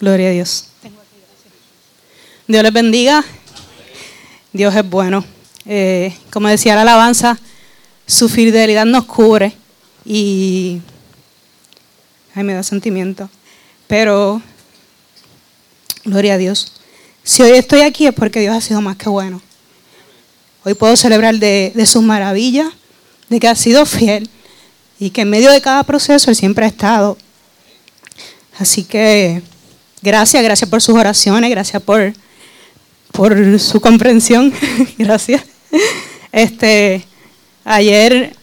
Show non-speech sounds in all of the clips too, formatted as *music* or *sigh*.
Gloria a Dios. Dios les bendiga. Dios es bueno. Eh, como decía la alabanza, su fidelidad nos cubre y ay, me da sentimiento. Pero, gloria a Dios. Si hoy estoy aquí es porque Dios ha sido más que bueno. Hoy puedo celebrar de, de sus maravillas, de que ha sido fiel y que en medio de cada proceso Él siempre ha estado. Así que gracias, gracias por sus oraciones, gracias por, por su comprensión, *laughs* gracias. Este, ayer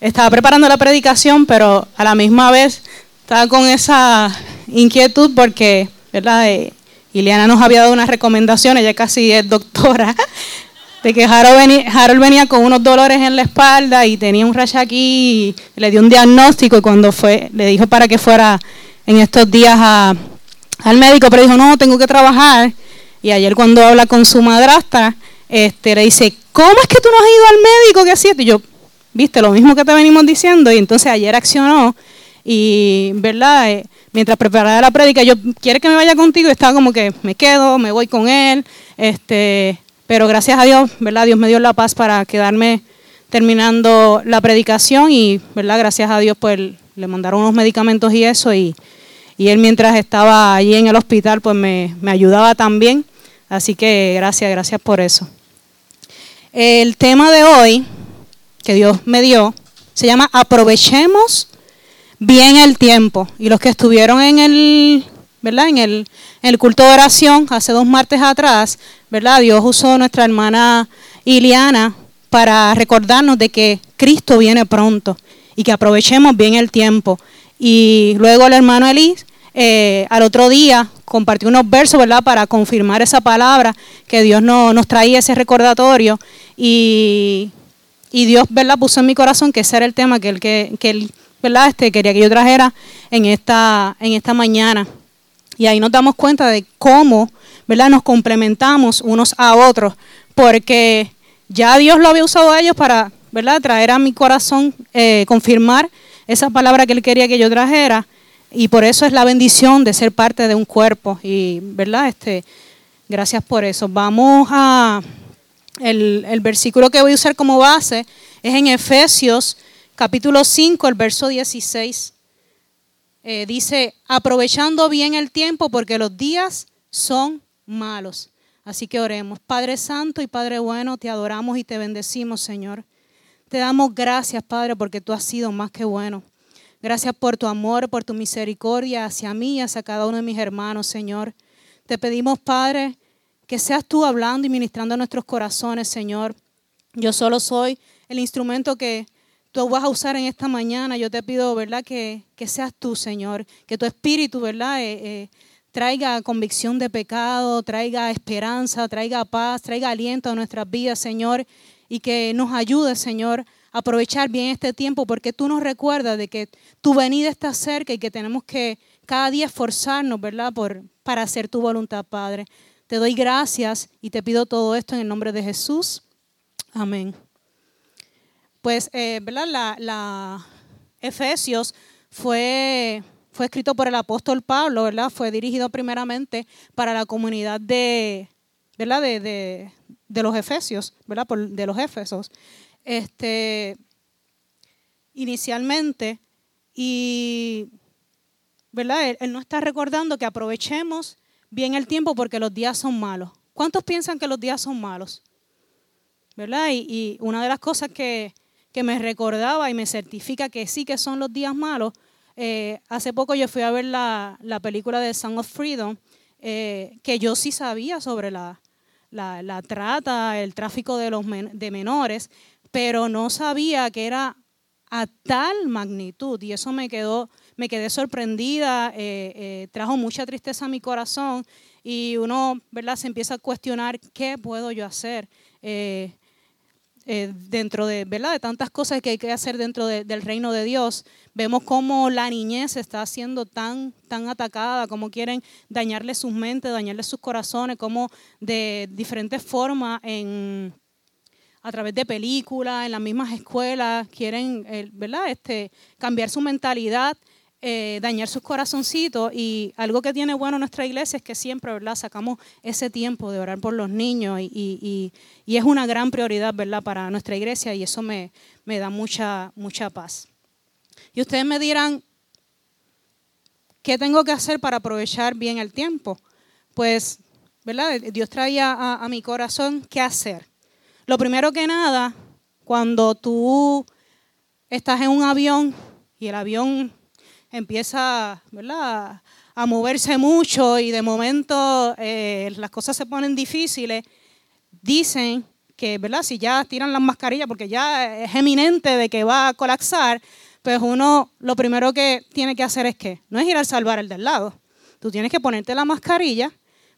estaba preparando la predicación, pero a la misma vez estaba con esa inquietud porque, ¿verdad? Eh, Ileana nos había dado unas recomendaciones, ella casi es doctora, *laughs* de que Harold venía, con unos dolores en la espalda y tenía un rash aquí, y le dio un diagnóstico y cuando fue, le dijo para que fuera en estos días al médico, pero dijo, no, tengo que trabajar. Y ayer cuando habla con su madrastra, este, le dice, ¿cómo es que tú no has ido al médico? ¿Qué hacías? Y yo, viste, lo mismo que te venimos diciendo. Y entonces ayer accionó y, ¿verdad? Eh, mientras preparaba la prédica, yo, ¿quiere que me vaya contigo? Y estaba como que me quedo, me voy con él. Este, pero gracias a Dios, ¿verdad? Dios me dio la paz para quedarme terminando la predicación y, ¿verdad? Gracias a Dios, pues le mandaron unos medicamentos y eso y, él mientras estaba allí en el hospital, pues me, me ayudaba también. Así que gracias, gracias por eso. El tema de hoy que Dios me dio se llama Aprovechemos bien el tiempo. Y los que estuvieron en el ¿verdad? En el, en el culto de oración, hace dos martes atrás, ¿verdad? Dios usó a nuestra hermana Iliana para recordarnos de que Cristo viene pronto y que aprovechemos bien el tiempo. Y luego el hermano Elis eh, al otro día compartió unos versos, ¿verdad? Para confirmar esa palabra, que Dios no, nos traía ese recordatorio. Y, y, Dios, ¿verdad? Puso en mi corazón que ese era el tema que él, que, él. Este, quería que yo trajera en esta, en esta mañana. Y ahí nos damos cuenta de cómo, ¿verdad? Nos complementamos unos a otros, porque ya Dios lo había usado a ellos para, ¿verdad? Traer a mi corazón, eh, confirmar esa palabra que Él quería que yo trajera. Y por eso es la bendición de ser parte de un cuerpo. Y, ¿verdad? Este, gracias por eso. Vamos a, el, el versículo que voy a usar como base es en Efesios capítulo 5, el verso 16. Eh, dice, aprovechando bien el tiempo porque los días son malos. Así que oremos. Padre Santo y Padre bueno, te adoramos y te bendecimos, Señor. Te damos gracias, Padre, porque tú has sido más que bueno. Gracias por tu amor, por tu misericordia hacia mí y hacia cada uno de mis hermanos, Señor. Te pedimos, Padre, que seas tú hablando y ministrando a nuestros corazones, Señor. Yo solo soy el instrumento que tú vas a usar en esta mañana. Yo te pido, ¿verdad? Que, seas tú, Señor. Que tu espíritu, ¿verdad? Eh, eh, traiga convicción de pecado, traiga esperanza, traiga paz, traiga aliento a nuestras vidas, Señor. Y que nos ayude, Señor, aprovechar bien este tiempo, porque tú nos recuerdas de que tu venida está cerca y que tenemos que cada día esforzarnos, ¿verdad? Por, para hacer tu voluntad, Padre. Te doy gracias y te pido todo esto en el nombre de Jesús. Amén. Pues, eh, ¿verdad? La, Efesios fue, fue escrito por el apóstol Pablo, ¿verdad? Fue dirigido primeramente para la comunidad de, ¿verdad? De, los Efesios, ¿verdad? de los Éfesos. Este, inicialmente, y, ¿verdad? Él, él está recordando que aprovechemos bien el tiempo porque los días son malos. ¿Cuántos piensan que los días son malos? ¿Verdad? y, una de las cosas que, que me recordaba y me certifica que sí que son los días malos. Eh, hace poco yo fui a ver la, película de Song of Freedom, eh, que yo sí sabía sobre la, la, trata, el tráfico de, los de menores, pero no sabía que era a tal magnitud y eso me quedó, me quedé sorprendida, eh, trajo mucha tristeza a mi corazón y uno, ¿verdad? Se empieza a cuestionar qué puedo yo hacer. Eh, dentro de, ¿verdad? de tantas cosas que hay que hacer dentro del reino de Dios, vemos cómo la niñez está siendo tan, tan atacada, cómo quieren dañarle sus mentes, dañarle sus corazones, cómo de diferentes formas, en, a través de películas, en las mismas escuelas, quieren eh, ¿verdad? Este, cambiar su mentalidad eh, dañar sus corazoncitos y algo que tiene bueno nuestra iglesia es que siempre, ¿verdad? Sacamos ese tiempo de orar por los niños y, es una gran prioridad, ¿verdad? Para nuestra iglesia y eso me, me da mucha, mucha paz. Y ustedes me dirán, ¿qué tengo que hacer para aprovechar bien el tiempo? Pues, ¿verdad? Dios traía a, a mi corazón qué hacer. Lo primero que nada, cuando tú estás en un avión y el avión empieza ¿verdad? a moverse mucho y de momento eh, las cosas se ponen difíciles, dicen que ¿verdad? si ya tiran las mascarillas porque ya es eminente de que va a colapsar, pues uno lo primero que tiene que hacer es que no es ir a salvar el del lado, tú tienes que ponerte la mascarilla,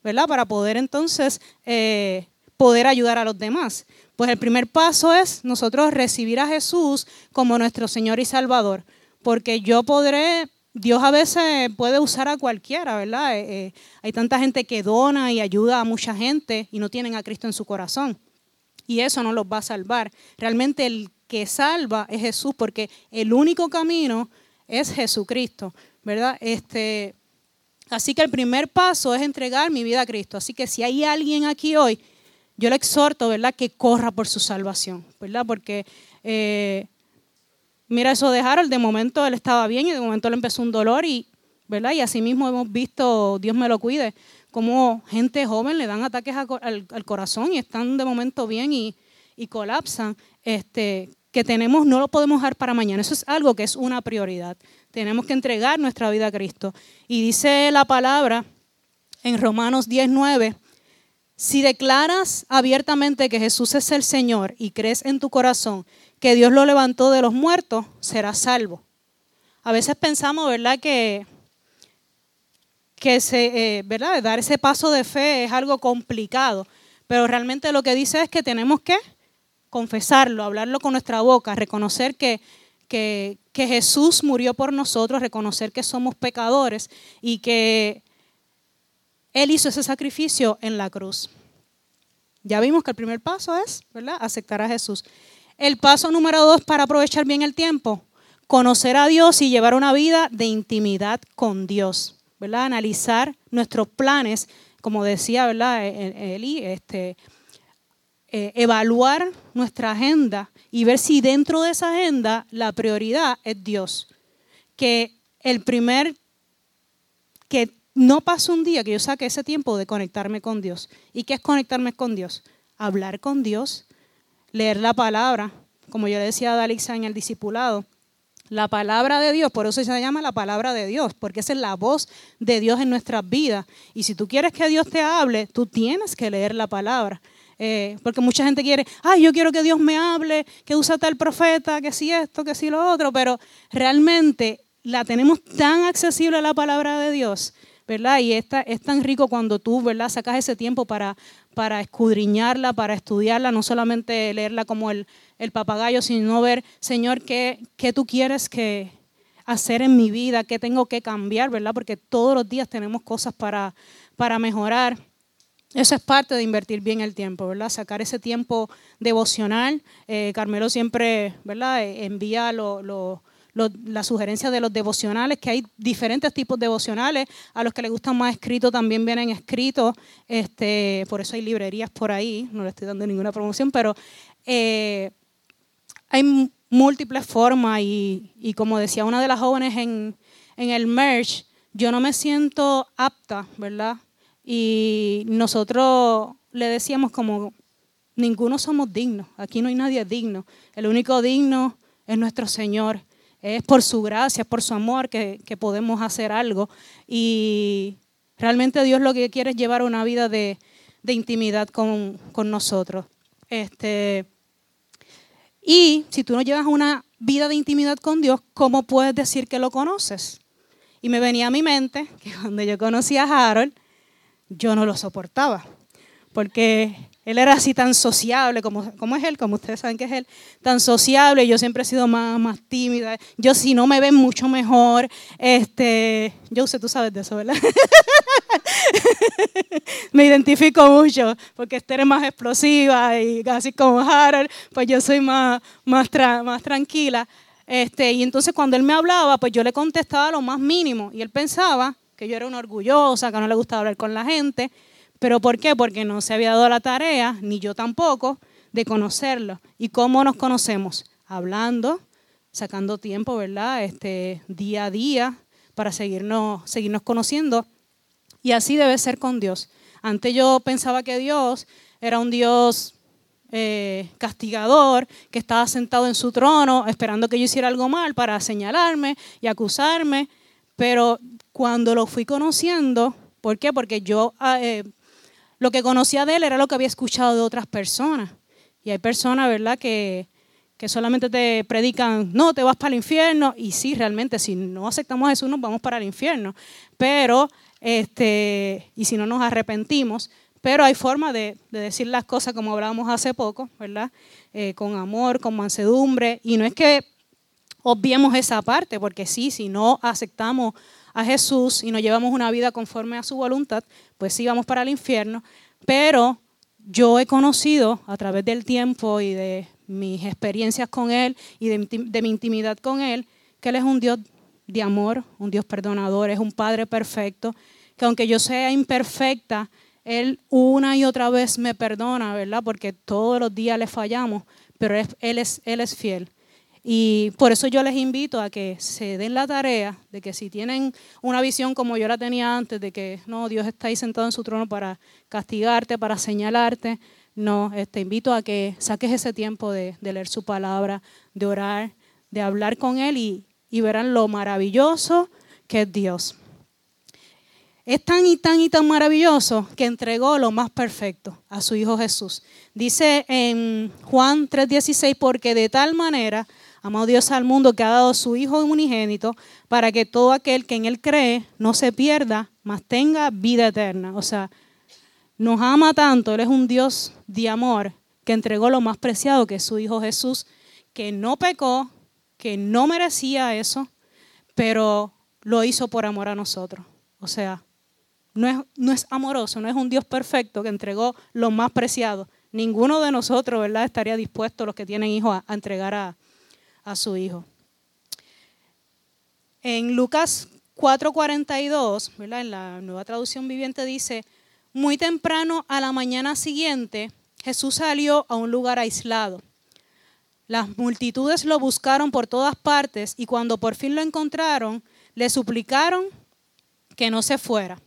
¿verdad? Para poder entonces eh, poder ayudar a los demás. Pues el primer paso es nosotros recibir a Jesús como nuestro Señor y Salvador porque yo podré, Dios a veces puede usar a cualquiera, ¿verdad? Eh, eh, hay tanta gente que dona y ayuda a mucha gente y no tienen a Cristo en su corazón. Y eso no los va a salvar. Realmente el que salva es Jesús, porque el único camino es Jesucristo, ¿verdad? Este, así que el primer paso es entregar mi vida a Cristo. Así que si hay alguien aquí hoy, yo le exhorto, ¿verdad?, que corra por su salvación, ¿verdad? Porque eh, Mira eso de Harold, de momento él estaba bien y de momento le empezó un dolor y, ¿verdad? Y así mismo hemos visto, Dios me lo cuide, como gente joven le dan ataques al, corazón y están de momento bien y, colapsan. Este, que tenemos no lo podemos dejar para mañana. Eso es algo que es una prioridad. Tenemos que entregar nuestra vida a Cristo. Y dice la palabra en Romanos 19, si declaras abiertamente que Jesús es el Señor y crees en tu corazón que Dios lo levantó de los muertos, será salvo. A veces pensamos, ¿verdad?, que, que se, eh, ¿verdad? dar ese paso de fe es algo complicado, pero realmente lo que dice es que tenemos que confesarlo, hablarlo con nuestra boca, reconocer que, que, que Jesús murió por nosotros, reconocer que somos pecadores y que Él hizo ese sacrificio en la cruz. Ya vimos que el primer paso es, ¿verdad?, aceptar a Jesús. El paso número dos para aprovechar bien el tiempo, conocer a Dios y llevar una vida de intimidad con Dios, ¿verdad? Analizar nuestros planes, como decía, ¿verdad? E, e, Eli, este, eh, evaluar nuestra agenda y ver si dentro de esa agenda la prioridad es Dios. Que el primer, que no pase un día que yo saque ese tiempo de conectarme con Dios. ¿Y qué es conectarme con Dios? Hablar con Dios, leer la palabra, como yo le decía a Dalixa en el discipulado, la palabra de Dios, por eso se llama la palabra de Dios, porque esa es la voz de Dios en nuestras vidas. Y si tú quieres que Dios te hable, tú tienes que leer la palabra. Eh, porque mucha gente quiere, ay, yo quiero que Dios me hable, que usa tal profeta, que si esto, que si lo otro, pero realmente la tenemos tan accesible a la palabra de Dios ¿verdad? Y esta, es tan rico cuando tú, ¿verdad? Sacas ese tiempo para, para escudriñarla, para estudiarla, no solamente leerla como el, papagayo, sino ver, Señor, ¿qué, qué tú quieres que hacer en mi vida, qué tengo que cambiar, ¿verdad? Porque todos los días tenemos cosas para, para mejorar. Eso es parte de invertir bien el tiempo, ¿verdad? Sacar ese tiempo devocional. Eh, Carmelo siempre, ¿verdad? Envía lo la sugerencia de los devocionales, que hay diferentes tipos de devocionales. A los que les gustan más escritos también vienen escritos. Este, por eso hay librerías por ahí. No le estoy dando ninguna promoción, pero eh, hay múltiples formas. Y, como decía una de las jóvenes en, en el merch, yo no me siento apta, ¿verdad? Y nosotros le decíamos como, ninguno somos dignos, aquí no hay nadie digno, el único digno es nuestro Señor es por su gracia, por su amor que, podemos hacer algo. Y realmente Dios lo que quiere es llevar una vida de, intimidad con, nosotros. Este, y si tú no llevas una vida de intimidad con Dios, ¿cómo puedes decir que lo conoces? Y me venía a mi mente que cuando yo conocí a Harold, yo no lo soportaba, porque él era así tan sociable, como, como es él, como ustedes saben que es él, tan sociable. Yo siempre he sido más, más tímida. Yo si no me ven mucho mejor, este, yo sé, tú sabes de eso, ¿verdad? *laughs* me identifico mucho, porque Esther es más explosiva y así como Harold, pues yo soy más, más, más tranquila. Este, y entonces cuando él me hablaba, pues yo le contestaba lo más mínimo. Y él pensaba que yo era una orgullosa, que no le gustaba hablar con la gente. ¿Pero por qué? Porque no se había dado la tarea, ni yo tampoco, de conocerlo. ¿Y cómo nos conocemos? Hablando, sacando tiempo, ¿verdad? Este, día a día para seguirnos, seguirnos conociendo. Y así debe ser con Dios. Antes yo pensaba que Dios era un Dios eh, castigador que estaba sentado en su trono esperando que yo hiciera algo mal para señalarme y acusarme. Pero cuando lo fui conociendo, ¿por qué? Porque yo ah, eh, lo que conocía de él era lo que había escuchado de otras personas. Y hay personas, ¿verdad?, que, que solamente te predican, no, te vas para el infierno. Y sí, realmente, si no aceptamos a Jesús, nos vamos para el infierno. Pero, este, y si no nos arrepentimos, pero hay forma de, decir las cosas como hablábamos hace poco, ¿verdad? Eh, con amor, con mansedumbre. Y no es que obviemos esa parte, porque sí, si no aceptamos a Jesús y nos llevamos una vida conforme a su voluntad, pues sí vamos para el infierno. Pero yo he conocido a través del tiempo y de mis experiencias con Él y de, mi intimidad con Él, que Él es un Dios de amor, un Dios perdonador, es un Padre perfecto, que aunque yo sea imperfecta, Él una y otra vez me perdona, ¿verdad? Porque todos los días le fallamos, pero él es fiel. Y por eso yo les invito a que se den la tarea de que si tienen una visión como yo la tenía antes, de que no, Dios está ahí sentado en su trono para castigarte, para señalarte, no, te este, invito a que saques ese tiempo de, leer su palabra, de orar, de hablar con Él y, y verán lo maravilloso que es Dios. Es tan y tan y tan maravilloso que entregó lo más perfecto a su Hijo Jesús. Dice en Juan 3:16, porque de tal manera Amado Dios al mundo que ha dado su Hijo unigénito para que todo aquel que en Él cree no se pierda, mas tenga vida eterna. O sea, nos ama tanto, Él es un Dios de amor que entregó lo más preciado que es su Hijo Jesús, que no pecó, que no merecía eso, pero lo hizo por amor a nosotros. O sea, no es, no es amoroso, no es un Dios perfecto que entregó lo más preciado. Ninguno de nosotros, ¿verdad?, estaría dispuesto, los que tienen hijos, a entregar a, a su Hijo. En Lucas 4:42, en la nueva traducción viviente dice, muy temprano a la mañana siguiente, Jesús salió a un lugar aislado. Las multitudes lo buscaron por todas partes y cuando por fin lo encontraron, le suplicaron que no se fuera.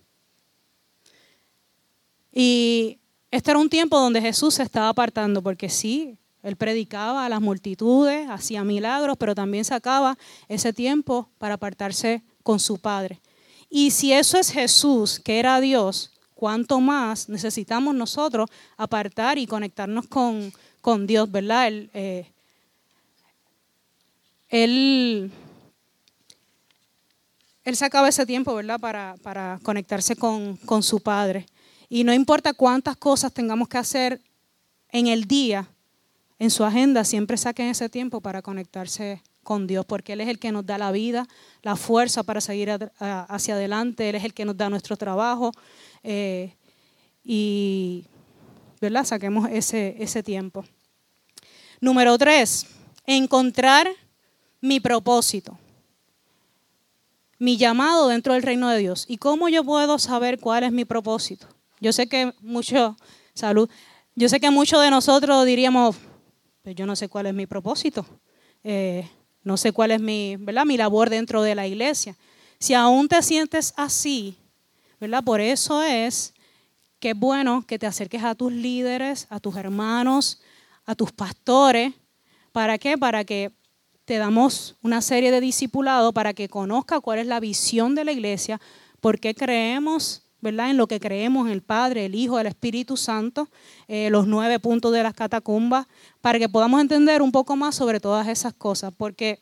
Y este era un tiempo donde Jesús se estaba apartando, porque sí, él predicaba a las multitudes, hacía milagros, pero también sacaba ese tiempo para apartarse con su Padre. Y si eso es Jesús, que era Dios, ¿cuánto más necesitamos nosotros apartar y conectarnos con, Dios, verdad? Él, eh, él, sacaba ese tiempo, ¿verdad? Para, para conectarse con, con su Padre. Y no importa cuántas cosas tengamos que hacer en el día, en su agenda siempre saquen ese tiempo para conectarse con Dios, porque Él es el que nos da la vida, la fuerza para seguir hacia adelante, Él es el que nos da nuestro trabajo. Eh, y, ¿verdad? Saquemos ese, ese tiempo. Número tres, encontrar mi propósito, mi llamado dentro del reino de Dios. ¿Y cómo yo puedo saber cuál es mi propósito? Yo sé que mucho, salud, yo sé que muchos de nosotros diríamos, pues yo no sé cuál es mi propósito, eh, no sé cuál es mi, ¿verdad? mi labor dentro de la iglesia. Si aún te sientes así, ¿verdad? por eso es que es bueno que te acerques a tus líderes, a tus hermanos, a tus pastores. ¿Para qué? Para que te damos una serie de discipulados para que conozca cuál es la visión de la iglesia, por qué creemos ¿verdad? En lo que creemos, el Padre, el Hijo, el Espíritu Santo, eh, los nueve puntos de las catacumbas, para que podamos entender un poco más sobre todas esas cosas, porque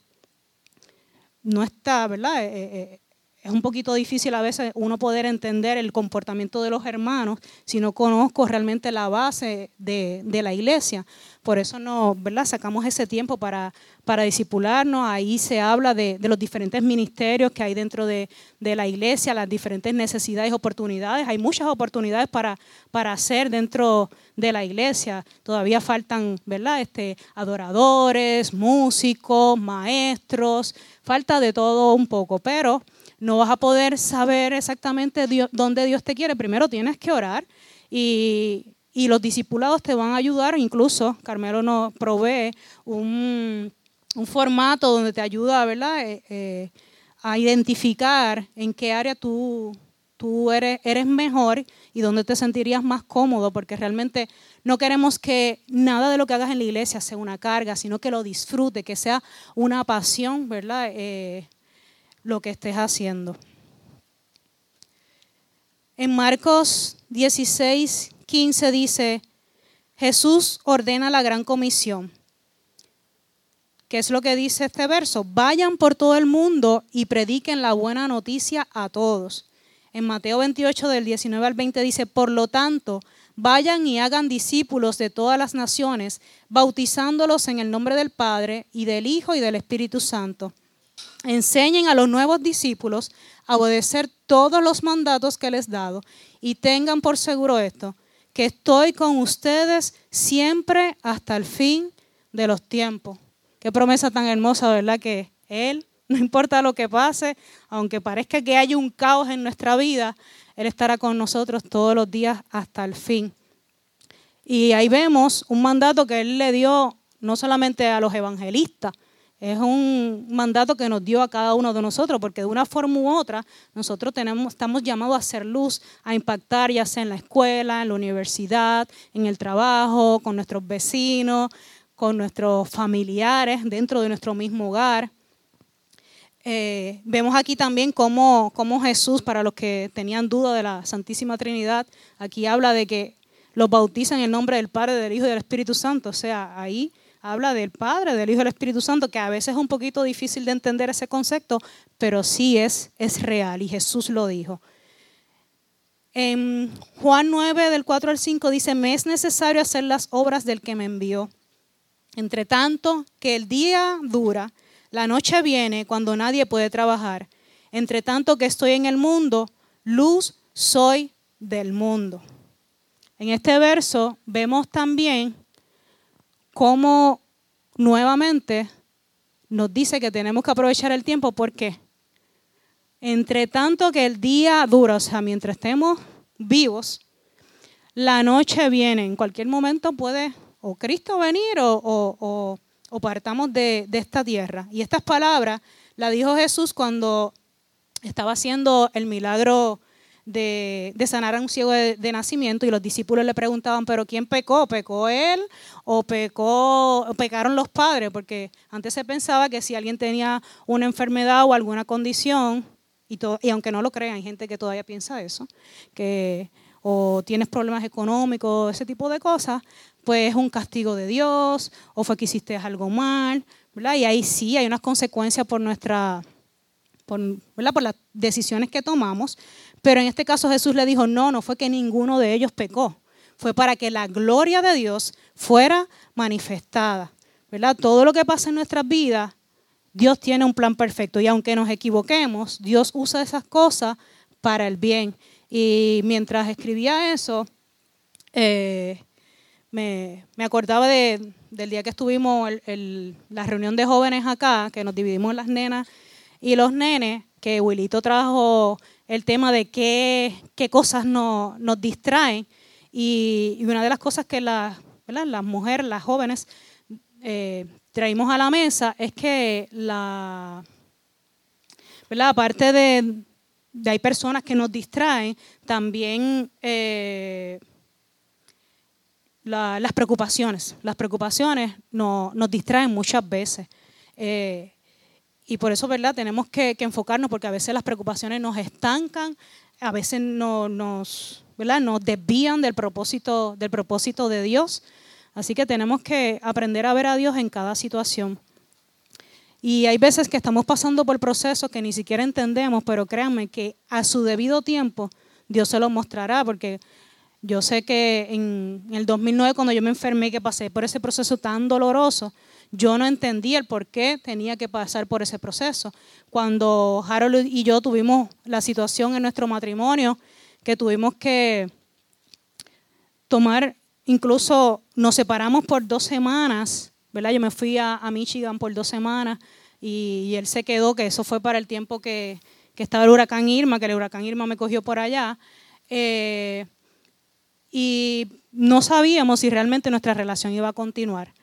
no está, ¿verdad? Eh, es un poquito difícil a veces uno poder entender el comportamiento de los hermanos si no conozco realmente la base de, la iglesia. Por eso no, ¿verdad? sacamos ese tiempo para, para disipularnos. Ahí se habla de, los diferentes ministerios que hay dentro de, la iglesia, las diferentes necesidades oportunidades. Hay muchas oportunidades para, para hacer dentro de la iglesia. Todavía faltan ¿verdad? Este, adoradores, músicos, maestros, falta de todo un poco, pero no vas a poder saber exactamente dónde Dios te quiere. Primero tienes que orar y, los discipulados te van a ayudar. Incluso Carmelo nos provee un, formato donde te ayuda eh, eh, a identificar en qué área tú, tú eres, eres mejor y dónde te sentirías más cómodo, porque realmente no queremos que nada de lo que hagas en la iglesia sea una carga, sino que lo disfrute, que sea una pasión, ¿verdad? Eh, lo que estés haciendo. En Marcos 16, 15 dice, Jesús ordena la gran comisión. ¿Qué es lo que dice este verso? Vayan por todo el mundo y prediquen la buena noticia a todos. En Mateo 28 del 19 al 20 dice, por lo tanto, vayan y hagan discípulos de todas las naciones, bautizándolos en el nombre del Padre y del Hijo y del Espíritu Santo enseñen a los nuevos discípulos a obedecer todos los mandatos que les he dado y tengan por seguro esto, que estoy con ustedes siempre hasta el fin de los tiempos. Qué promesa tan hermosa, ¿verdad? Que Él, *laughs* no importa lo que pase, aunque parezca que haya un caos en nuestra vida, Él estará con nosotros todos los días hasta el fin. Y ahí vemos un mandato que Él le dio no solamente a los evangelistas, es un mandato que nos dio a cada uno de nosotros, porque de una forma u otra nosotros tenemos, estamos llamados a hacer luz, a impactar ya sea en la escuela, en la universidad, en el trabajo, con nuestros vecinos, con nuestros familiares, dentro de nuestro mismo hogar. Eh, vemos aquí también cómo, cómo Jesús, para los que tenían duda de la Santísima Trinidad, aquí habla de que los bautizan en el nombre del Padre, del Hijo y del Espíritu Santo. O sea, ahí habla del Padre, del Hijo y del Espíritu Santo, que a veces es un poquito difícil de entender ese concepto, pero sí es, es real y Jesús lo dijo. En Juan 9, del 4 al 5 dice, me es necesario hacer las obras del que me envió. Entre tanto que el día dura, la noche viene cuando nadie puede trabajar. Entre tanto que estoy en el mundo, luz soy del mundo. En este verso vemos también cómo nuevamente nos dice que tenemos que aprovechar el tiempo porque entre tanto que el día dura, o sea, mientras estemos vivos, la noche viene, en cualquier momento puede o Cristo venir o, partamos de, de esta tierra. Y estas palabras las dijo Jesús cuando estaba haciendo el milagro de, sanar a un ciego de, nacimiento y los discípulos le preguntaban, pero ¿quién pecó? ¿Pecó él o pecó, pecaron los padres? Porque antes se pensaba que si alguien tenía una enfermedad o alguna condición, y, y aunque no lo crean, hay gente que todavía piensa eso, que o tienes problemas económicos, ese tipo de cosas, pues es un castigo de Dios, o fue que hiciste algo mal, ¿verdad? Y ahí sí hay unas consecuencias por nuestra, por, las decisiones que tomamos, pero en este caso Jesús le dijo, no, no fue que ninguno de ellos pecó, fue para que la gloria de Dios fuera manifestada. ¿verdad? Todo lo que pasa en nuestras vidas, Dios tiene un plan perfecto y aunque nos equivoquemos, Dios usa esas cosas para el bien. Y mientras escribía eso, eh, me, acordaba del día que estuvimos en la reunión de jóvenes acá, que nos dividimos las nenas y los nenes, que Wilito trajo el tema de qué, qué cosas nos distraen. Y, una de las cosas que las mujeres, las jóvenes, eh, traímos a la mesa es que la, ¿verdad? aparte de, de, hay personas que nos distraen, también eh, las preocupaciones. Las preocupaciones nos distraen muchas veces. Eh, y por eso, ¿verdad? Tenemos que, enfocarnos porque a veces las preocupaciones nos estancan, a veces no, nos, ¿verdad? nos desvían del propósito, del propósito de Dios. Así que tenemos que aprender a ver a Dios en cada situación. Y hay veces que estamos pasando por procesos que ni siquiera entendemos, pero créanme que a su debido tiempo Dios se lo mostrará, porque yo sé que en el 2009 cuando yo me enfermé, que pasé por ese proceso tan doloroso, yo no entendía el por qué tenía que pasar por ese proceso. Cuando Harold y yo tuvimos la situación en nuestro matrimonio, que tuvimos que tomar, incluso nos separamos por dos semanas, ¿verdad? Yo me fui a, Michigan por dos semanas y, él se quedó, que eso fue para el tiempo que, estaba el huracán Irma, que el huracán Irma me cogió por allá. Eh, y no sabíamos si realmente nuestra relación iba a continuar.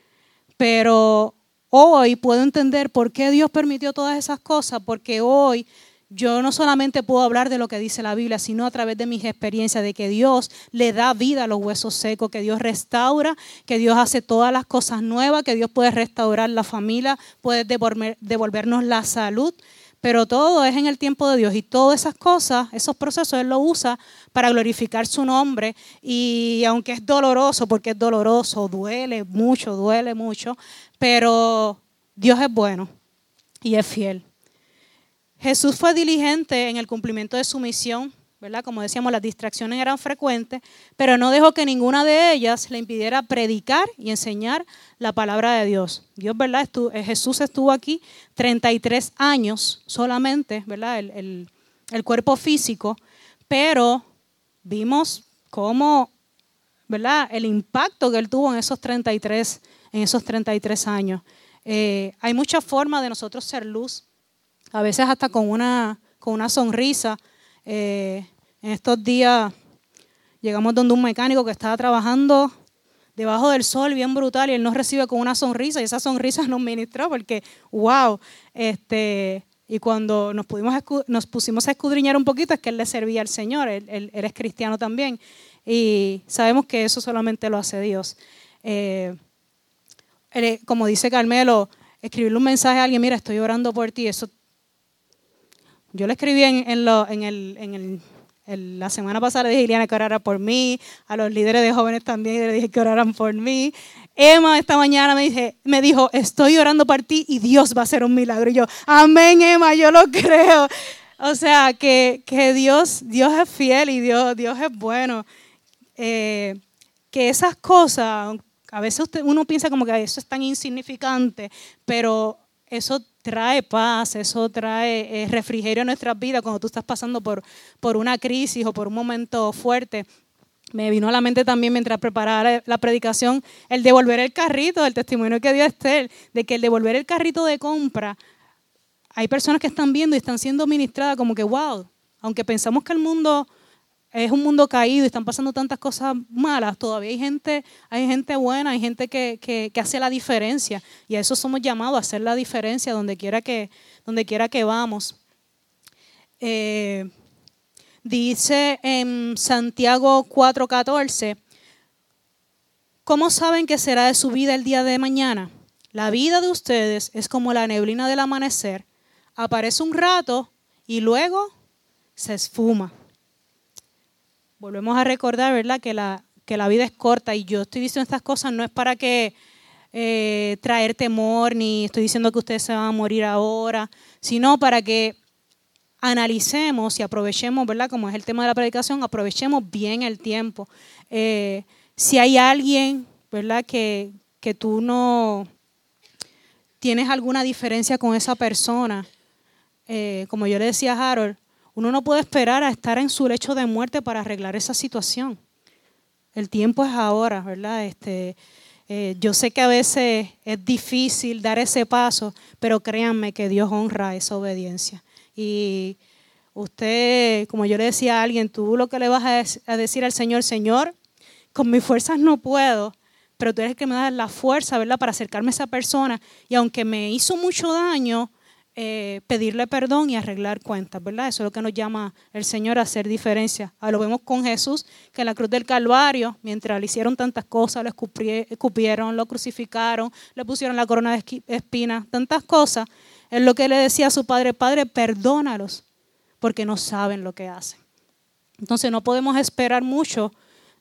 Pero hoy puedo entender por qué Dios permitió todas esas cosas, porque hoy yo no solamente puedo hablar de lo que dice la Biblia, sino a través de mis experiencias, de que Dios le da vida a los huesos secos, que Dios restaura, que Dios hace todas las cosas nuevas, que Dios puede restaurar la familia, puede devolvernos la salud, pero todo es en el tiempo de Dios y todas esas cosas, esos procesos, Él lo usa para glorificar su nombre y aunque es doloroso, porque es doloroso, duele mucho, duele mucho, pero Dios es bueno y es fiel. Jesús fue diligente en el cumplimiento de su misión, ¿verdad? Como decíamos, las distracciones eran frecuentes, pero no dejó que ninguna de ellas le impidiera predicar y enseñar la palabra de Dios. Dios, ¿verdad? Eh, Jesús estuvo aquí 33 años solamente, ¿verdad? El, cuerpo físico, pero vimos cómo, ¿verdad? El impacto que él tuvo en esos 33, en esos 33 años. Eh, hay muchas formas de nosotros ser luz, a veces hasta con una, con una sonrisa. Eh, en estos días llegamos donde un mecánico que estaba trabajando debajo del sol bien brutal y él nos recibe con una sonrisa y esa sonrisa *laughs* nos ministró porque, wow, este, y cuando nos, pudimos, pusimos a escudriñar un poquito es que él le servía al Señor, él, es cristiano también. Y sabemos que eso solamente lo hace Dios. Eh, como dice Carmelo, escribirle un mensaje a alguien, mira, estoy orando por ti, eso... Yo le escribí en, la semana pasada, le dije a Iliana que orara por mí, a los líderes de jóvenes también le dije que oraran por mí. Emma esta mañana me, dije, me dijo, estoy orando por ti y Dios va a hacer un milagro. Y yo, amén, Emma, yo lo creo. O sea, que, Dios, es fiel y Dios, Dios es bueno. Eh, que esas cosas, a veces uno piensa como que eso es tan insignificante, pero eso trae paz, eso trae eh, refrigerio a nuestras vidas cuando tú estás pasando por, por una crisis o por un momento fuerte. Me vino a la mente también mientras preparaba la predicación el devolver el carrito, el testimonio que dio Esther, de que el devolver el carrito de compra, hay personas que están viendo y están siendo ministradas como que, wow, aunque pensamos que el mundo es un mundo caído y están pasando tantas cosas malas, todavía hay gente, hay gente buena, hay gente que, que, hace la diferencia y a eso somos llamados, a hacer la diferencia donde quiera que, donde quiera que vamos. Eh, Dice en Santiago 4:14, ¿cómo saben que será de su vida el día de mañana? La vida de ustedes es como la neblina del amanecer, aparece un rato y luego se esfuma. Volvemos a recordar, ¿verdad?, que la, que la vida es corta y yo estoy diciendo estas cosas no es para que eh, traer temor, ni estoy diciendo que ustedes se van a morir ahora, sino para que analicemos y aprovechemos, ¿verdad? Como es el tema de la predicación, aprovechemos bien el tiempo. Eh, si hay alguien, ¿verdad? Que, que tú no tienes alguna diferencia con esa persona, eh, como yo le decía a Harold, uno no puede esperar a estar en su lecho de muerte para arreglar esa situación. El tiempo es ahora, ¿verdad? Este, eh, yo sé que a veces es difícil dar ese paso, pero créanme que Dios honra esa obediencia. Y usted, como yo le decía a alguien, tú lo que le vas a decir al Señor, Señor, con mis fuerzas no puedo, pero tú eres el que me da la fuerza, ¿verdad?, para acercarme a esa persona. Y aunque me hizo mucho daño, eh, pedirle perdón y arreglar cuentas, ¿verdad? Eso es lo que nos llama el Señor a hacer diferencia. Ahora lo vemos con Jesús, que en la cruz del Calvario, mientras le hicieron tantas cosas, lo escupieron, lo crucificaron, le pusieron la corona de espinas, tantas cosas, es lo que le decía a su padre, Padre, perdónalos, porque no saben lo que hacen. Entonces no podemos esperar mucho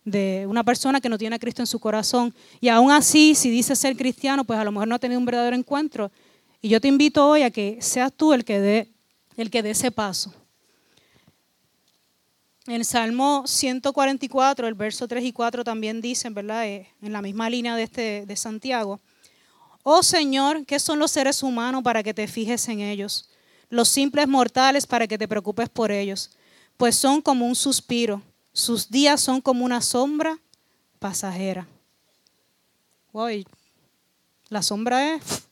de una persona que no tiene a Cristo en su corazón. Y aún así, si dice ser cristiano, pues a lo mejor no ha tenido un verdadero encuentro. Y yo te invito hoy a que seas tú el que dé, el que dé ese paso. En el Salmo 144, el verso 3 y 4 también dicen, ¿verdad? Eh, en la misma línea de, este, de Santiago. Oh Señor, ¿qué son los seres humanos para que te fijes en ellos? Los simples mortales para que te preocupes por ellos. Pues son como un suspiro. Sus días son como una sombra pasajera. Wow, la sombra es...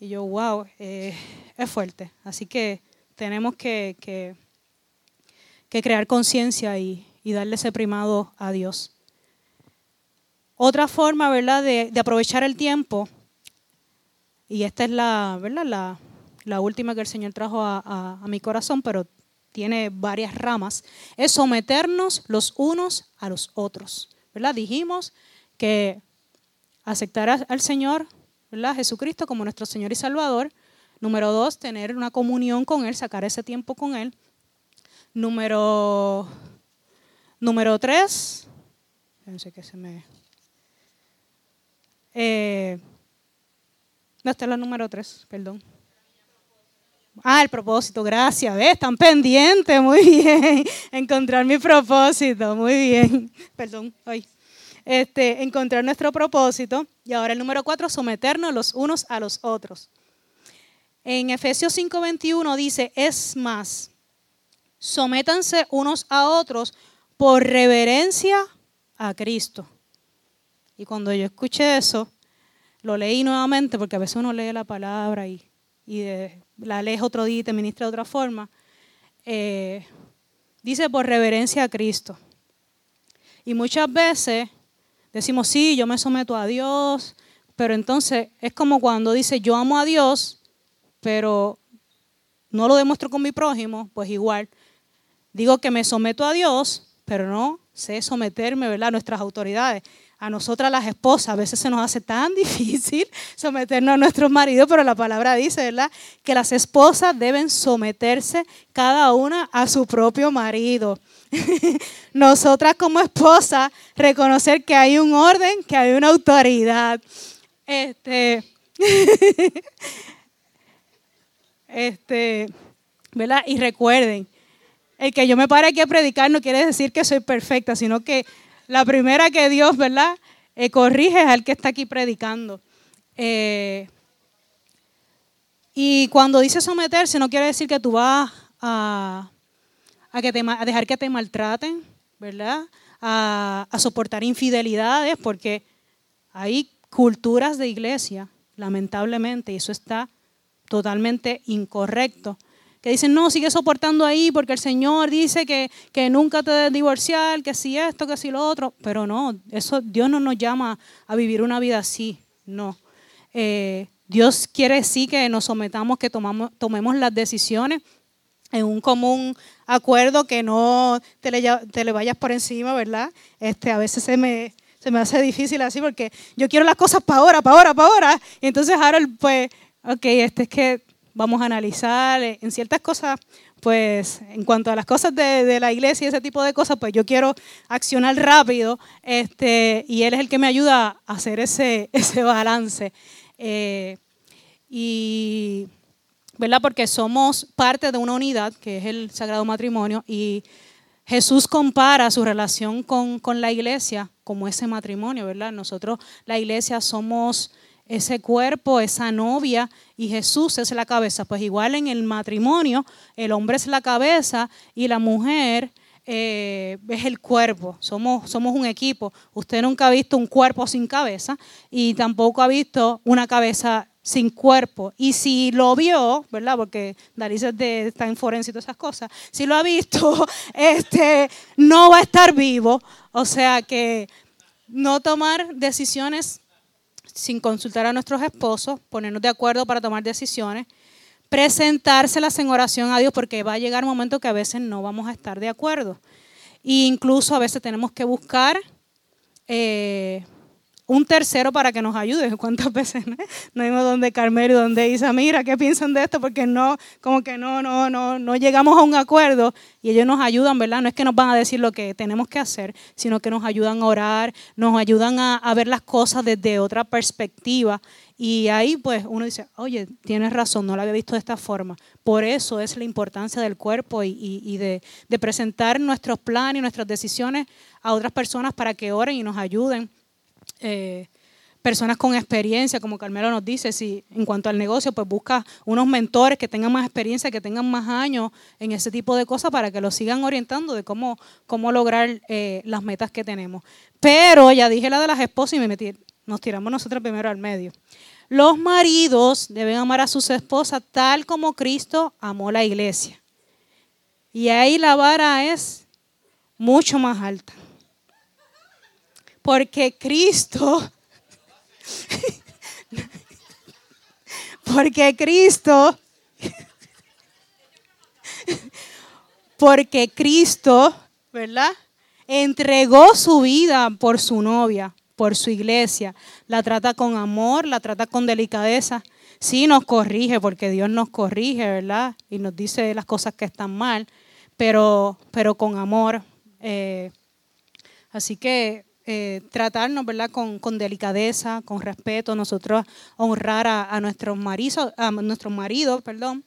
Y yo, wow, eh, es fuerte. Así que tenemos que que crear conciencia y, darle ese primado a Dios. Otra forma, ¿verdad?, de, aprovechar el tiempo, y esta es la, ¿verdad? La, última que el Señor trajo a, mi corazón, pero tiene varias ramas, es someternos los unos a los otros. ¿verdad? Dijimos que aceptar al Señor, ¿verdad? Jesucristo como nuestro Señor y Salvador. Número dos, tener una comunión con Él, sacar ese tiempo con Él. Número, número tres. Pensé que se me. Eh, no, está la número tres, perdón. Ah, el propósito, gracias. Están pendientes, muy *laughs* bien. Encontrar mi propósito, muy bien. Perdón. Este, encontrar nuestro propósito. Y ahora el número cuatro, someternos los unos a los otros. En Efesios 5:21 dice, es más, sométanse unos a otros por reverencia a Cristo. Y cuando yo escuché eso, lo leí nuevamente, porque a veces uno lee la palabra y, la lees otro día y te ministra de otra forma. Eh, dice por reverencia a Cristo. Y muchas veces decimos, sí, yo me someto a Dios, pero entonces es como cuando dice, yo amo a Dios, pero no lo demuestro con mi prójimo, pues igual Digo que me someto a Dios, pero no sé someterme ¿verdad? a nuestras autoridades. A nosotras las esposas a veces se nos hace tan *laughs* difícil someternos a nuestros maridos, pero la palabra dice, ¿verdad? Que las esposas deben someterse cada una a su propio marido. *laughs* Nosotras como esposas reconocer que hay un orden, que hay una autoridad. Este, *laughs* este, ¿verdad? Y recuerden, el que yo me pare aquí a predicar no quiere decir que soy perfecta, sino que la primera que Dios, ¿verdad? Eh, corrige es al que está aquí predicando. Eh, y cuando dice someterse, no quiere decir que tú vas a, que dejar que te maltraten, ¿verdad? A, a soportar infidelidades, porque hay culturas de iglesia, lamentablemente, y eso está totalmente incorrecto que dicen, no, sigue soportando ahí porque el Señor dice que, nunca te debes divorciar, que si esto, que si lo otro. Pero no, eso Dios no nos llama a vivir una vida así, no. Eh, Dios quiere sí que nos sometamos, que tomamos, tomemos las decisiones en un común acuerdo, que no te le, vayas por encima, ¿verdad? Este, a veces se me, se me hace difícil así porque yo quiero las cosas para ahora, para ahora, para ahora. Y entonces Harold, pues, ok, este es que vamos a analizar eh, en ciertas cosas, pues en cuanto a las cosas de, la iglesia y ese tipo de cosas, pues yo quiero accionar rápido este, y él es el que me ayuda a hacer ese, *laughs* ese balance. Eh, y, ¿verdad? Porque somos parte de una unidad que es el Sagrado Matrimonio y Jesús compara su relación con, con la iglesia como ese matrimonio, ¿verdad? Nosotros, la iglesia, somos ese cuerpo, esa novia, y Jesús es la cabeza. Pues igual en el matrimonio, el hombre es la cabeza y la mujer eh, es el cuerpo. Somos, somos un equipo. Usted nunca ha visto un cuerpo sin cabeza y tampoco ha visto una cabeza sin cuerpo. Y si lo vio, ¿verdad? Porque Daris está en forense y todas esas cosas. Si lo ha visto, *laughs* este, no va a estar vivo. O sea que no tomar decisiones sin consultar a nuestros esposos, ponernos de acuerdo para tomar decisiones, presentárselas en oración a Dios, porque va a llegar un momento que a veces no vamos a estar de acuerdo. E incluso a veces tenemos que buscar eh, un tercero para que nos ayude. *laughs* ¿Cuántas veces no vimos donde Carmelo, donde Isa, mira, ¿qué piensan de esto? Porque no, como que no, no, no, no llegamos a un acuerdo y ellos nos ayudan, ¿verdad? No es que nos van a decir lo que tenemos que hacer, sino que nos ayudan a orar, nos ayudan a, ver las cosas desde otra perspectiva. Y ahí pues uno dice, oye, tienes razón, no lo había visto de esta forma. Por eso es la importancia del cuerpo y, de, de presentar nuestros planes y nuestras decisiones a otras personas para que oren y nos ayuden eh, personas con experiencia, como Carmelo nos dice, si en cuanto al negocio, pues busca unos mentores que tengan más experiencia, que tengan más años en ese tipo de cosas para que los sigan orientando de cómo, cómo lograr eh, las metas que tenemos. Pero ya dije la de las esposas y me nos tiramos nosotros primero al medio. Los maridos deben amar a sus esposas tal como Cristo amó la iglesia. Y ahí la vara es mucho más alta. Porque Cristo, porque Cristo, porque Cristo, ¿verdad? Entregó su vida por su novia, por su iglesia. La trata con amor, la trata con delicadeza. Sí nos corrige, porque Dios nos corrige, ¿verdad? Y nos dice las cosas que están mal, pero, pero con amor. Eh, así que eh, tratarnos ¿verdad? Con, delicadeza, con respeto, nosotros honrar a, nuestros, maridos, a nuestros maridos, perdón,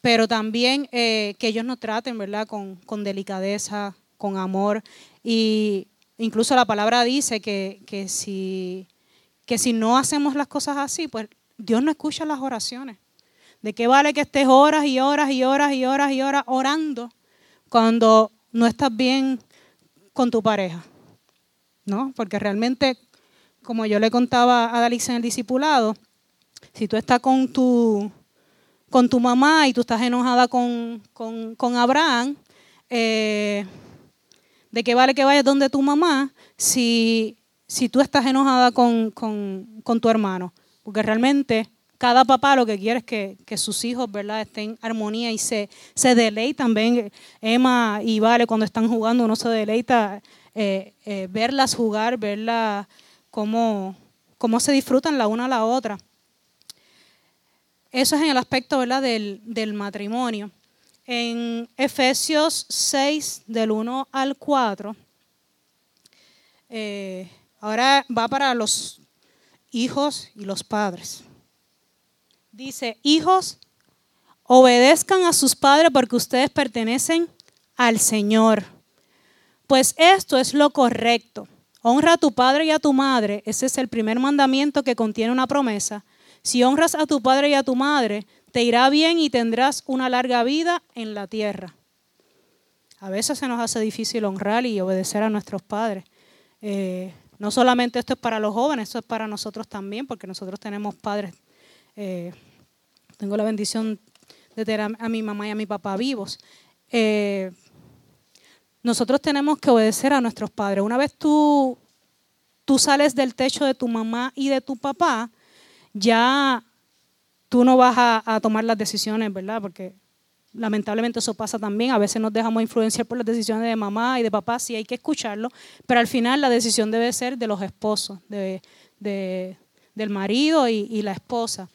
pero también eh, que ellos nos traten ¿verdad? Con, delicadeza, con amor. Y incluso la palabra dice que, que, si, que si no hacemos las cosas así, pues Dios no escucha las oraciones. ¿De qué vale que estés horas y horas y horas y horas y horas orando cuando no estás bien con tu pareja? ¿No? Porque realmente, como yo le contaba a Dalix en el discipulado, si tú estás con tu, con tu mamá y tú estás enojada con, Abraham, eh, ¿de qué vale que vayas donde tu mamá si, si tú estás enojada con, tu hermano? Porque realmente cada papá lo que quiere es que, sus hijos ¿verdad? estén en armonía y se, se deleitan. Emma y Vale cuando están jugando uno se deleita eh, eh, verlas jugar, verlas cómo, cómo se disfrutan la una a la otra. Eso es en el aspecto. Del, del matrimonio. En Efesios 6, del 1 al 4, eh, ahora va para los hijos y los padres. Dice, hijos, obedezcan a sus padres porque ustedes pertenecen al Señor pues esto es lo correcto. Honra a tu padre y a tu madre. Ese es el primer mandamiento que contiene una promesa. Si honras a tu padre y a tu madre, te irá bien y tendrás una larga vida en la tierra. A veces se nos hace difícil honrar y obedecer a nuestros padres. Eh, no solamente esto es para los jóvenes, esto es para nosotros también, porque nosotros tenemos padres. Eh, tengo la bendición de tener a, mi mamá y a mi papá vivos. Eh, nosotros tenemos que obedecer a nuestros padres. Una vez tú, tú sales del techo de tu mamá y de tu papá, ya tú no vas a, tomar las decisiones, ¿verdad? Porque lamentablemente eso pasa también. A veces nos dejamos influenciar por las decisiones de mamá y de papá, sí hay que escucharlo, pero al final la decisión debe ser de los esposos, de, del marido y, y la esposa.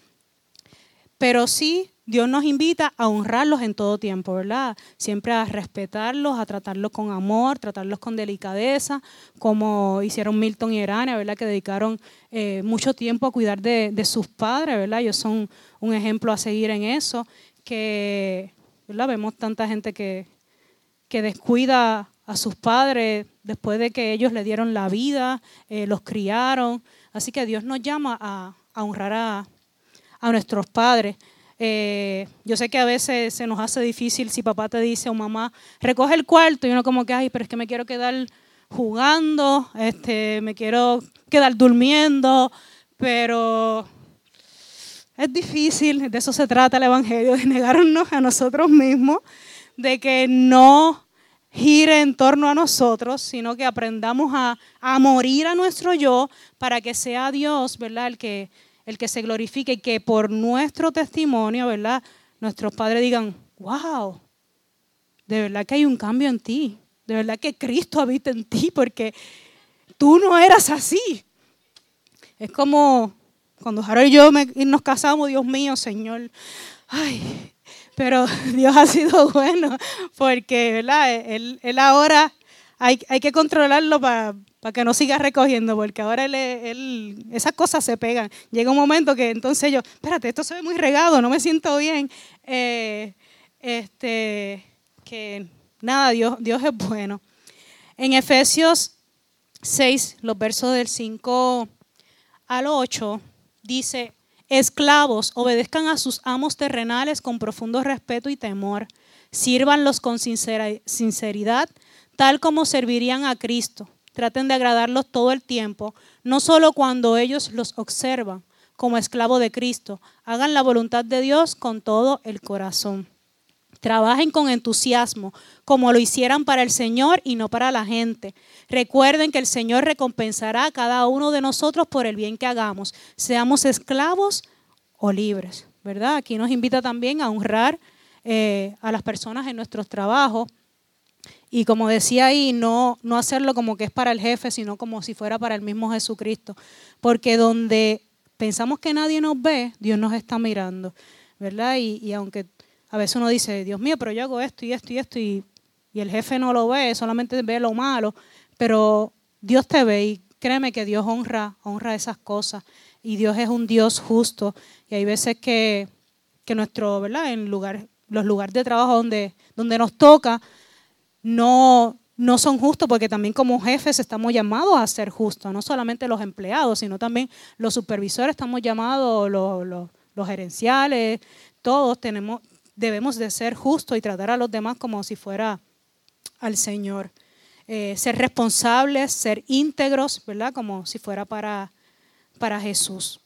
Pero sí Dios nos invita a honrarlos en todo tiempo, ¿verdad? Siempre a respetarlos, a tratarlos con amor, tratarlos con delicadeza, como hicieron Milton y Erania, ¿verdad? Que dedicaron eh, mucho tiempo a cuidar de, sus padres, ¿verdad? Ellos son un ejemplo a seguir en eso, que, ¿verdad? Vemos tanta gente que, que descuida a sus padres después de que ellos le dieron la vida, eh, los criaron. Así que Dios nos llama a, honrar a, a nuestros padres. Eh, yo sé que a veces se nos hace difícil si papá te dice o mamá, recoge el cuarto y uno como que, ay, pero es que me quiero quedar jugando, este, me quiero quedar durmiendo, pero es difícil, de eso se trata el Evangelio, de negarnos a nosotros mismos, de que no gire en torno a nosotros, sino que aprendamos a, a morir a nuestro yo para que sea Dios, ¿verdad? El que el que se glorifique y que por nuestro testimonio, ¿verdad? Nuestros padres digan, wow, de verdad que hay un cambio en ti, de verdad que Cristo habita en ti, porque tú no eras así. Es como cuando Harold y yo nos casamos, Dios mío, Señor. Ay, pero *laughs* Dios ha sido bueno porque, ¿verdad? Él, él ahora hay, hay, que controlarlo para, para que no siga recogiendo, porque ahora él, él, esas cosas se pegan. Llega un momento que entonces yo, espérate, esto se ve muy regado, no me siento bien. Eh, este, que nada, Dios, Dios es bueno. En Efesios 6, los versos del 5 al 8, dice, esclavos, obedezcan a sus amos terrenales con profundo respeto y temor, sírvanlos con sinceridad, tal como servirían a Cristo. Traten de agradarlos todo el tiempo, no solo cuando ellos los observan como esclavo de Cristo. Hagan la voluntad de Dios con todo el corazón. Trabajen con entusiasmo, como lo hicieran para el Señor y no para la gente. Recuerden que el Señor recompensará a cada uno de nosotros por el bien que hagamos, seamos esclavos o libres, ¿verdad? Aquí nos invita también a honrar eh, a las personas en nuestros trabajos. Y como decía ahí, no, no hacerlo como que es para el jefe, sino como si fuera para el mismo Jesucristo. Porque donde pensamos que nadie nos ve, Dios nos está mirando, ¿verdad? Y, y aunque a veces uno dice, Dios mío, pero yo hago esto y esto y esto y, el jefe no lo ve, solamente ve lo malo, pero Dios te ve y créeme que Dios honra, honra esas cosas y Dios es un Dios justo y hay veces que, que nuestro, ¿verdad? En lugar, los lugares de trabajo donde, donde nos toca no, no son justos porque también como jefes estamos llamados a ser justos, no solamente los empleados, sino también los supervisores estamos llamados, los, los, gerenciales, todos tenemos, debemos de ser justos y tratar a los demás como si fuera al Señor. Eh, ser responsables, ser íntegros, ¿verdad? Como si fuera para, para Jesús.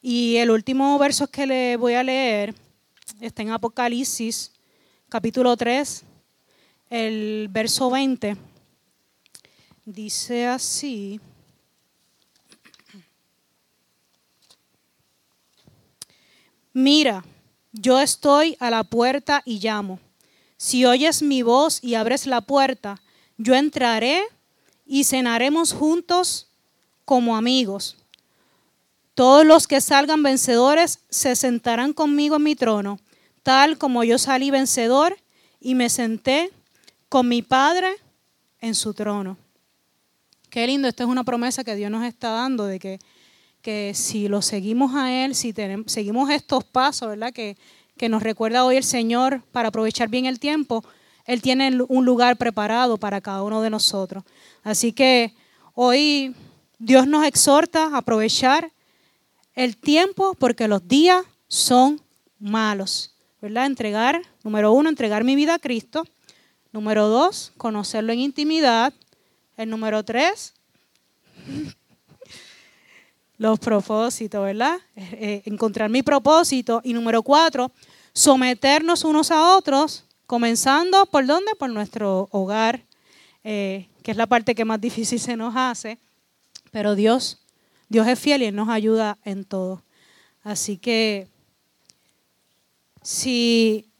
Y el último verso que le voy a leer está en Apocalipsis, capítulo 3, el verso 20. Dice así. Mira, yo estoy a la puerta y llamo. Si oyes mi voz y abres la puerta, yo entraré y cenaremos juntos como amigos. Todos los que salgan vencedores se sentarán conmigo en mi trono, tal como yo salí vencedor y me senté con mi Padre en su trono. Qué lindo, esta es una promesa que Dios nos está dando de que que si lo seguimos a Él, si seguimos estos pasos, ¿verdad? Que, que nos recuerda hoy el Señor para aprovechar bien el tiempo, Él tiene un lugar preparado para cada uno de nosotros. Así que hoy Dios nos exhorta a aprovechar el tiempo porque los días son malos, ¿verdad? Entregar, número uno, entregar mi vida a Cristo. Número dos, conocerlo en intimidad. El número tres, *laughs* los propósitos, ¿verdad? Eh, eh, encontrar mi propósito. Y número cuatro, someternos unos a otros, comenzando por dónde? Por nuestro hogar, eh, que es la parte que más difícil se nos hace. Pero Dios, Dios es fiel y Él nos ayuda en todo. Así que si,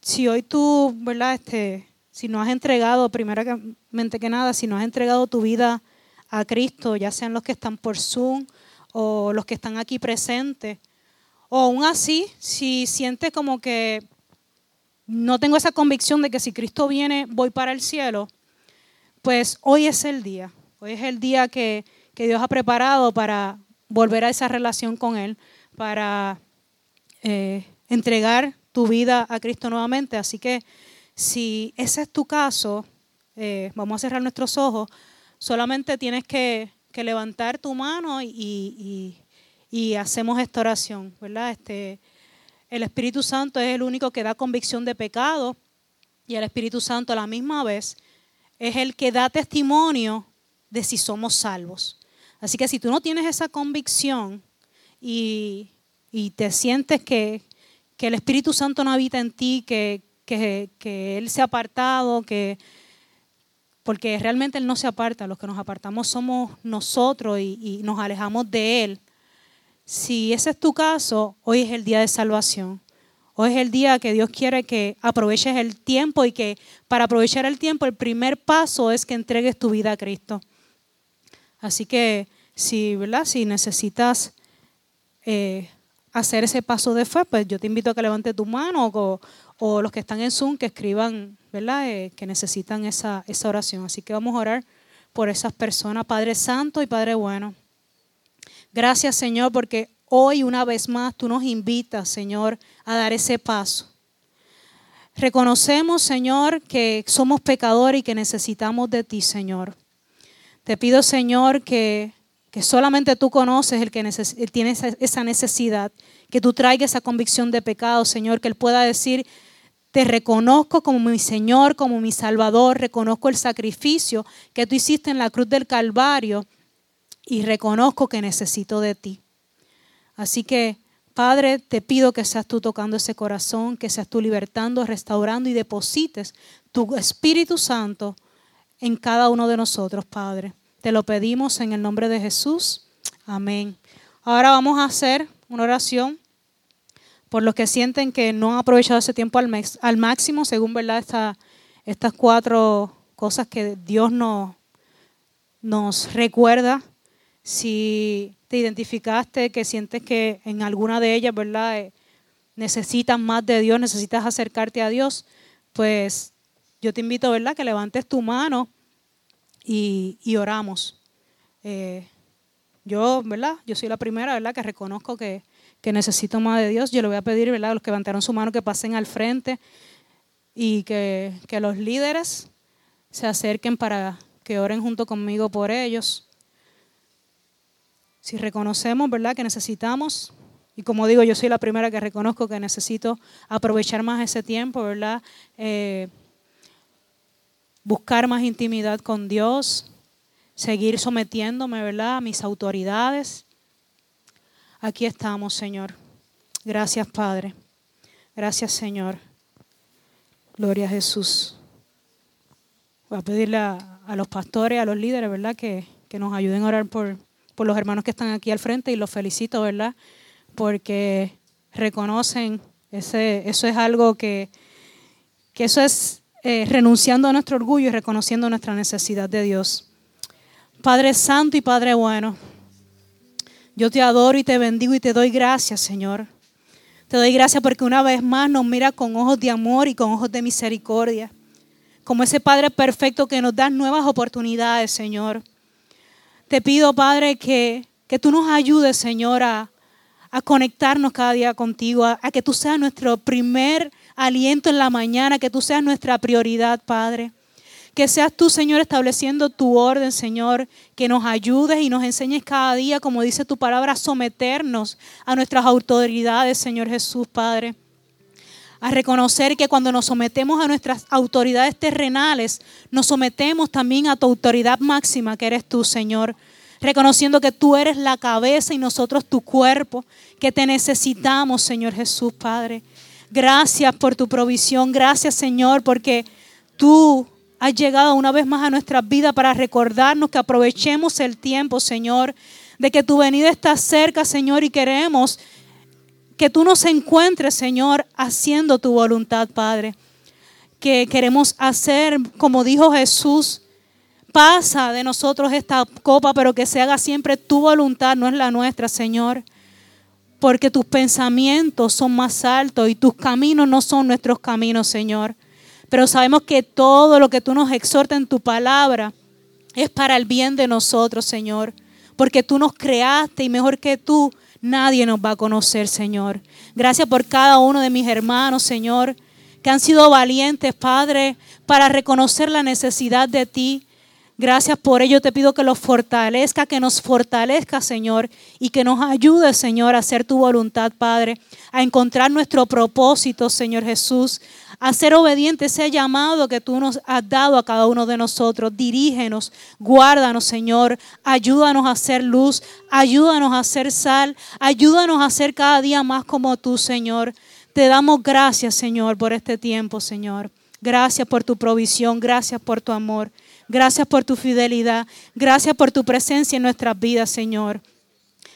si hoy tú, ¿verdad? Este, si no has entregado, primeramente que nada, si no has entregado tu vida a Cristo, ya sean los que están por Zoom o los que están aquí presentes. O aún así, si sientes como que no tengo esa convicción de que si Cristo viene voy para el cielo, pues hoy es el día. Hoy es el día que, Dios ha preparado para volver a esa relación con Él, para eh, entregar tu vida a Cristo nuevamente. Así que si ese es tu caso, eh, vamos a cerrar nuestros ojos, solamente tienes que que levantar tu mano y, hacemos esta oración, ¿verdad? Este, el Espíritu Santo es el único que da convicción de pecado y el Espíritu Santo a la misma vez es el que da testimonio de si somos salvos. Así que si tú no tienes esa convicción y, te sientes que, el Espíritu Santo no habita en ti, que, que Él se ha apartado, que porque realmente Él no se aparta, los que nos apartamos somos nosotros y, nos alejamos de Él. Si ese es tu caso, hoy es el día de salvación. Hoy es el día que Dios quiere que aproveches el tiempo y que para aprovechar el tiempo el primer paso es que entregues tu vida a Cristo. Así que si, si necesitas eh, hacer ese paso de fe, pues yo te invito a que levante tu mano o, los que están en Zoom que escriban, ¿verdad? Eh, que necesitan esa, esa oración. Así que vamos a orar por esas personas, Padre Santo y Padre Bueno. Gracias, Señor, porque hoy una vez más tú nos invitas, Señor, a dar ese paso. Reconocemos, Señor, que somos pecadores y que necesitamos de ti, Señor. Te pido, Señor, que, que solamente tú conoces el que tiene esa necesidad, que tú traigas esa convicción de pecado, Señor, que Él pueda decir, te reconozco como mi Señor, como mi Salvador, reconozco el sacrificio que tú hiciste en la cruz del Calvario y reconozco que necesito de ti. Así que, Padre, te pido que seas tú tocando ese corazón, que seas tú libertando, restaurando y deposites tu Espíritu Santo en cada uno de nosotros, Padre. Te lo pedimos en el nombre de Jesús. Amén. Ahora vamos a hacer una oración por los que sienten que no han aprovechado ese tiempo al, al máximo, según verdad estas cuatro cosas que Dios nos, nos recuerda si te identificaste, que sientes que en alguna de ellas, ¿verdad? Eh, necesitas más de Dios, necesitas acercarte a Dios, pues yo te invito, ¿verdad? Que levantes tu mano y, oramos. Eh, yo, ¿verdad? Yo soy la primera, ¿verdad? Que reconozco que, que necesito más de Dios. Yo le voy a pedir, ¿verdad? A los que levantaron su mano que pasen al frente y que, que los líderes se acerquen para que oren junto conmigo por ellos. Si reconocemos, ¿verdad?, que necesitamos, y como digo, yo soy la primera que reconozco que necesito aprovechar más ese tiempo, ¿verdad? Eh, buscar más intimidad con Dios, seguir sometiéndome, ¿verdad?, a mis autoridades. Aquí estamos, Señor. Gracias, Padre. Gracias, Señor. Gloria a Jesús. Voy a pedirle a, los pastores, a los líderes, ¿verdad?, que, que nos ayuden a orar por por los hermanos que están aquí al frente y los felicito, ¿verdad? Porque reconocen, ese, eso es algo que, que eso es eh, renunciando a nuestro orgullo y reconociendo nuestra necesidad de Dios. Padre Santo y Padre Bueno, yo te adoro y te bendigo y te doy gracias, Señor. Te doy gracias porque una vez más nos mira con ojos de amor y con ojos de misericordia. Como ese Padre perfecto que nos da nuevas oportunidades, Señor. Te pido, Padre, que, que tú nos ayudes, Señor, a, conectarnos cada día contigo, a, que tú seas nuestro primer aliento en la mañana, que tú seas nuestra prioridad, Padre. Que seas tú, Señor, estableciendo tu orden, Señor, que nos ayudes y nos enseñes cada día, como dice tu palabra, a someternos a nuestras autoridades, Señor Jesús, Padre. A reconocer que cuando nos sometemos a nuestras autoridades terrenales, nos sometemos también a tu autoridad máxima, que eres tú, Señor reconociendo que tú eres la cabeza y nosotros tu cuerpo, que te necesitamos, Señor Jesús, Padre. Gracias por tu provisión, gracias, Señor, porque tú has llegado una vez más a nuestras vidas para recordarnos que aprovechemos el tiempo, Señor, de que tu venida está cerca, Señor, y queremos que tú nos encuentres, Señor, haciendo tu voluntad, Padre. Que queremos hacer, como dijo Jesús, Pasa de nosotros esta copa, pero que se haga siempre tu voluntad, no es la nuestra, Señor. Porque tus pensamientos son más altos y tus caminos no son nuestros caminos, Señor. Pero sabemos que todo lo que tú nos exhortas en tu palabra es para el bien de nosotros, Señor. Porque tú nos creaste y mejor que tú nadie nos va a conocer, Señor. Gracias por cada uno de mis hermanos, Señor, que han sido valientes, Padre, para reconocer la necesidad de ti Gracias por ello. Te pido que los fortalezca, que nos fortalezca, Señor, y que nos ayude, Señor, a hacer tu voluntad, Padre, a encontrar nuestro propósito, Señor Jesús, a ser obediente ese llamado que tú nos has dado a cada uno de nosotros. Dirígenos, guárdanos, Señor, ayúdanos a hacer luz, ayúdanos a hacer sal, ayúdanos a ser cada día más como tú, Señor. Te damos gracias, Señor, por este tiempo, Señor. Gracias por tu provisión, gracias por tu amor. Gracias por tu fidelidad. Gracias por tu presencia en nuestras vidas, Señor.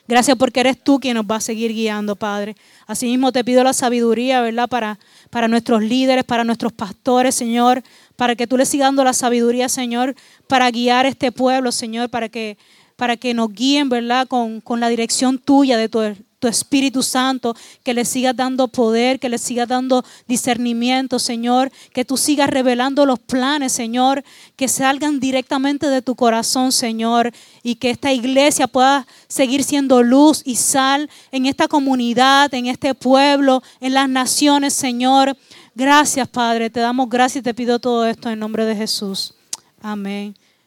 Gracias porque eres tú quien nos va a seguir guiando, Padre. Asimismo te pido la sabiduría, ¿verdad? Para, para nuestros líderes, para nuestros pastores, Señor. Para que tú les sigas dando la sabiduría, Señor, para guiar este pueblo, Señor. Para que para que nos guíen, ¿verdad? Con, con la dirección tuya de tu, tu Espíritu Santo, que le sigas dando poder, que le sigas dando discernimiento, Señor, que tú sigas revelando los planes, Señor, que salgan directamente de tu corazón, Señor, y que esta iglesia pueda seguir siendo luz y sal en esta comunidad, en este pueblo, en las naciones, Señor. Gracias, Padre, te damos gracias y te pido todo esto en nombre de Jesús. Amén.